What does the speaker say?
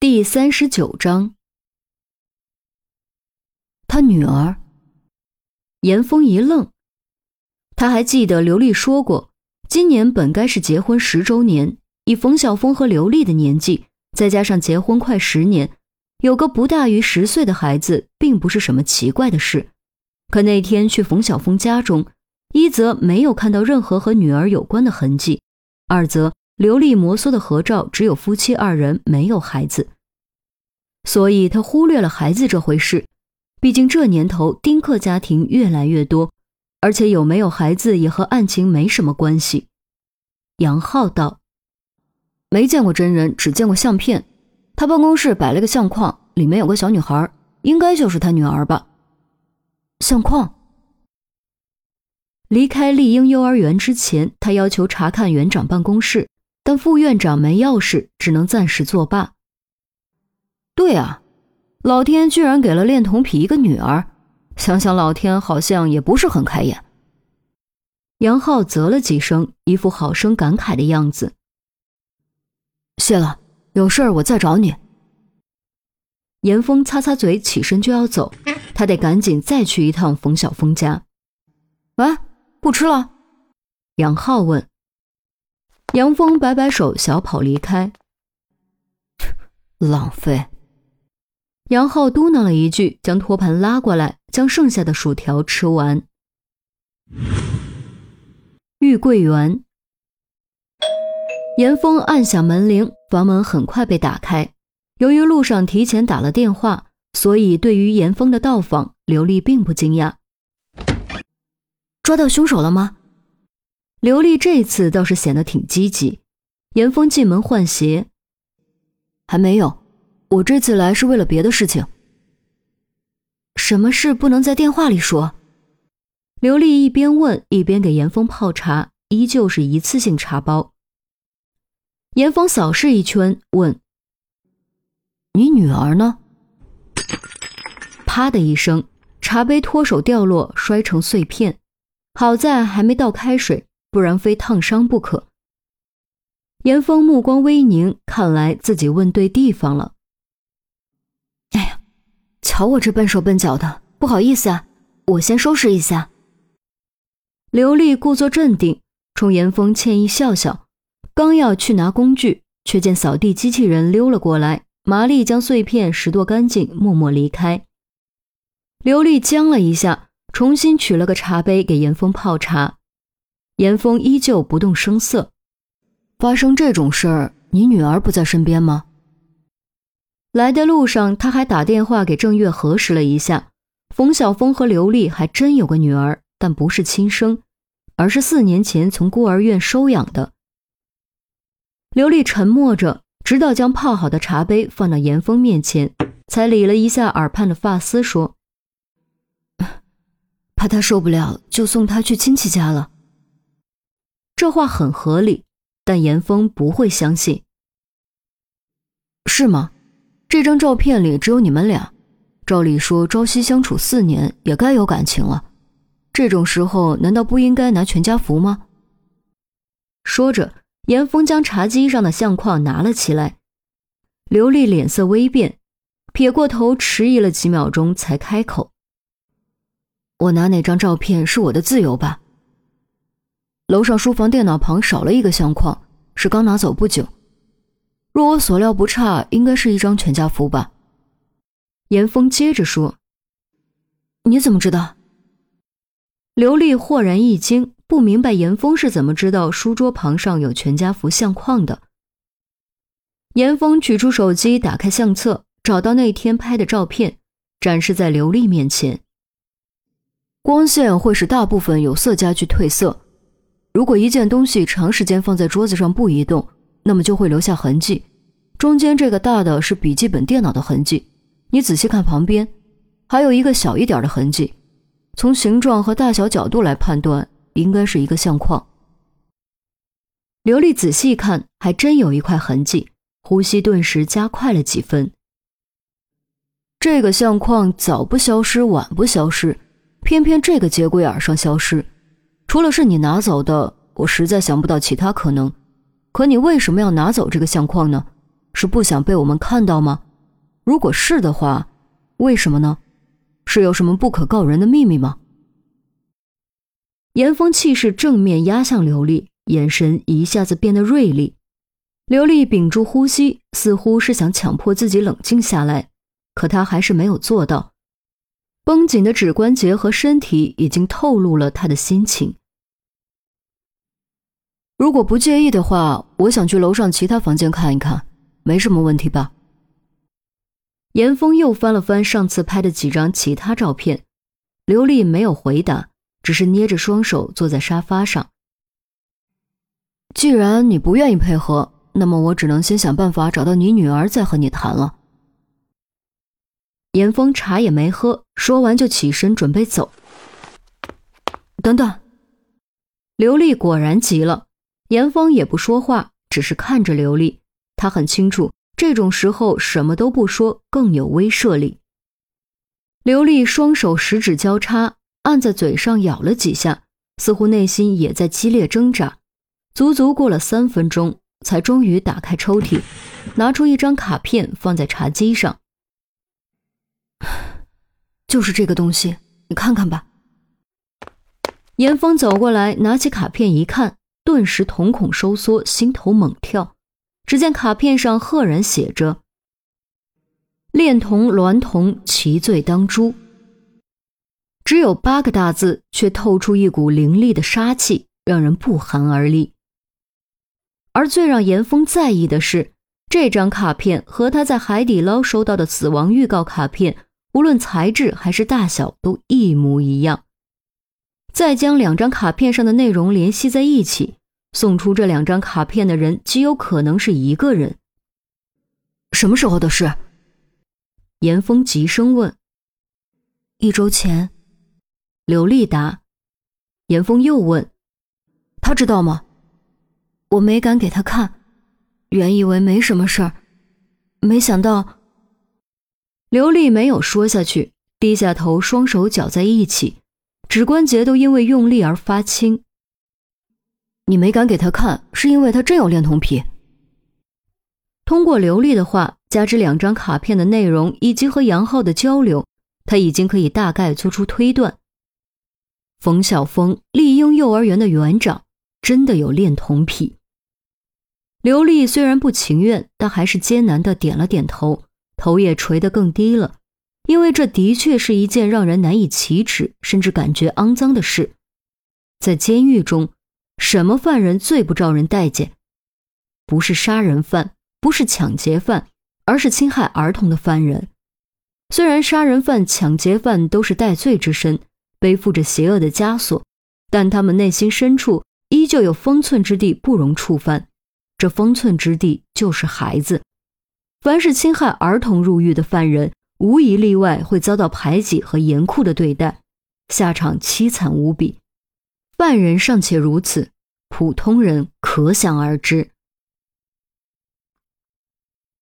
第三十九章，他女儿。严峰一愣，他还记得刘丽说过，今年本该是结婚十周年，以冯晓峰和刘丽的年纪，再加上结婚快十年，有个不大于十岁的孩子，并不是什么奇怪的事。可那天去冯晓峰家中，一则没有看到任何和女儿有关的痕迹，二则。刘丽摩挲的合照只有夫妻二人，没有孩子，所以他忽略了孩子这回事。毕竟这年头丁克家庭越来越多，而且有没有孩子也和案情没什么关系。杨浩道：“没见过真人，只见过相片。他办公室摆了个相框，里面有个小女孩，应该就是他女儿吧？”相框。离开丽英幼儿园之前，他要求查看园长办公室。但副院长没钥匙，只能暂时作罢。对啊，老天居然给了恋童癖一个女儿，想想老天好像也不是很开眼。杨浩啧了几声，一副好生感慨的样子。谢了，有事儿我再找你。严峰擦擦嘴，起身就要走，他得赶紧再去一趟冯小峰家。喂，不吃了？杨浩问。杨峰摆摆手，小跑离开。浪费。杨浩嘟囔了一句，将托盘拉过来，将剩下的薯条吃完。玉桂园。严峰按响门铃，房门很快被打开。由于路上提前打了电话，所以对于严峰的到访，刘丽并不惊讶。抓到凶手了吗？刘丽这次倒是显得挺积极。严峰进门换鞋，还没有。我这次来是为了别的事情。什么事不能在电话里说？刘丽一边问一边给严峰泡茶，依旧是一次性茶包。严峰扫视一圈，问：“你女儿呢？”啪的一声，茶杯脱手掉落，摔成碎片。好在还没倒开水。不然非烫伤不可。严峰目光微凝，看来自己问对地方了。哎呀，瞧我这笨手笨脚的，不好意思啊，我先收拾一下。刘丽故作镇定，冲严峰歉意笑笑，刚要去拿工具，却见扫地机器人溜了过来，麻利将碎片拾掇干净，默默离开。刘丽僵了一下，重新取了个茶杯给严峰泡茶。严峰依旧不动声色。发生这种事儿，你女儿不在身边吗？来的路上，他还打电话给郑月核实了一下，冯晓峰和刘丽还真有个女儿，但不是亲生，而是四年前从孤儿院收养的。刘丽沉默着，直到将泡好的茶杯放到严峰面前，才理了一下耳畔的发丝，说：“怕他受不了，就送他去亲戚家了。”这话很合理，但严峰不会相信。是吗？这张照片里只有你们俩，照理说朝夕相处四年也该有感情了，这种时候难道不应该拿全家福吗？说着，严峰将茶几上的相框拿了起来。刘丽脸色微变，撇过头，迟疑了几秒钟，才开口：“我拿哪张照片是我的自由吧。”楼上书房电脑旁少了一个相框，是刚拿走不久。若我所料不差，应该是一张全家福吧。严峰接着说：“你怎么知道？”刘丽豁然一惊，不明白严峰是怎么知道书桌旁上有全家福相框的。严峰取出手机，打开相册，找到那天拍的照片，展示在刘丽面前。光线会使大部分有色家具褪色。如果一件东西长时间放在桌子上不移动，那么就会留下痕迹。中间这个大的是笔记本电脑的痕迹，你仔细看旁边，还有一个小一点的痕迹。从形状和大小角度来判断，应该是一个相框。刘丽仔细看，还真有一块痕迹，呼吸顿时加快了几分。这个相框早不消失，晚不消失，偏偏这个节骨眼上消失。除了是你拿走的，我实在想不到其他可能。可你为什么要拿走这个相框呢？是不想被我们看到吗？如果是的话，为什么呢？是有什么不可告人的秘密吗？严峰气势正面压向刘丽，眼神一下子变得锐利。刘丽屏住呼吸，似乎是想强迫自己冷静下来，可她还是没有做到。绷紧的指关节和身体已经透露了他的心情。如果不介意的话，我想去楼上其他房间看一看，没什么问题吧？严峰又翻了翻上次拍的几张其他照片，刘丽没有回答，只是捏着双手坐在沙发上。既然你不愿意配合，那么我只能先想办法找到你女儿，再和你谈了。严峰茶也没喝，说完就起身准备走。等等，刘丽果然急了。严峰也不说话，只是看着刘丽。他很清楚，这种时候什么都不说更有威慑力。刘丽双手十指交叉，按在嘴上咬了几下，似乎内心也在激烈挣扎。足足过了三分钟，才终于打开抽屉，拿出一张卡片放在茶几上。就是这个东西，你看看吧。严峰走过来，拿起卡片一看，顿时瞳孔收缩，心头猛跳。只见卡片上赫然写着：“恋童娈童，其罪当诛。”只有八个大字，却透出一股凌厉的杀气，让人不寒而栗。而最让严峰在意的是，这张卡片和他在海底捞收到的死亡预告卡片。无论材质还是大小都一模一样，再将两张卡片上的内容联系在一起，送出这两张卡片的人极有可能是一个人。什么时候的事？严峰急声问。一周前，刘丽答。严峰又问：“他知道吗？”我没敢给他看，原以为没什么事儿，没想到。刘丽没有说下去，低下头，双手绞在一起，指关节都因为用力而发青。你没敢给他看，是因为他真有恋童癖。通过刘丽的话，加之两张卡片的内容以及和杨浩的交流，他已经可以大概做出推断：冯晓峰，丽英幼儿园的园长，真的有恋童癖。刘丽虽然不情愿，但还是艰难的点了点头。头也垂得更低了，因为这的确是一件让人难以启齿，甚至感觉肮脏的事。在监狱中，什么犯人最不招人待见？不是杀人犯，不是抢劫犯，而是侵害儿童的犯人。虽然杀人犯、抢劫犯都是戴罪之身，背负着邪恶的枷锁，但他们内心深处依旧有分寸之地不容触犯。这分寸之地就是孩子。凡是侵害儿童入狱的犯人，无一例外会遭到排挤和严酷的对待，下场凄惨无比。犯人尚且如此，普通人可想而知。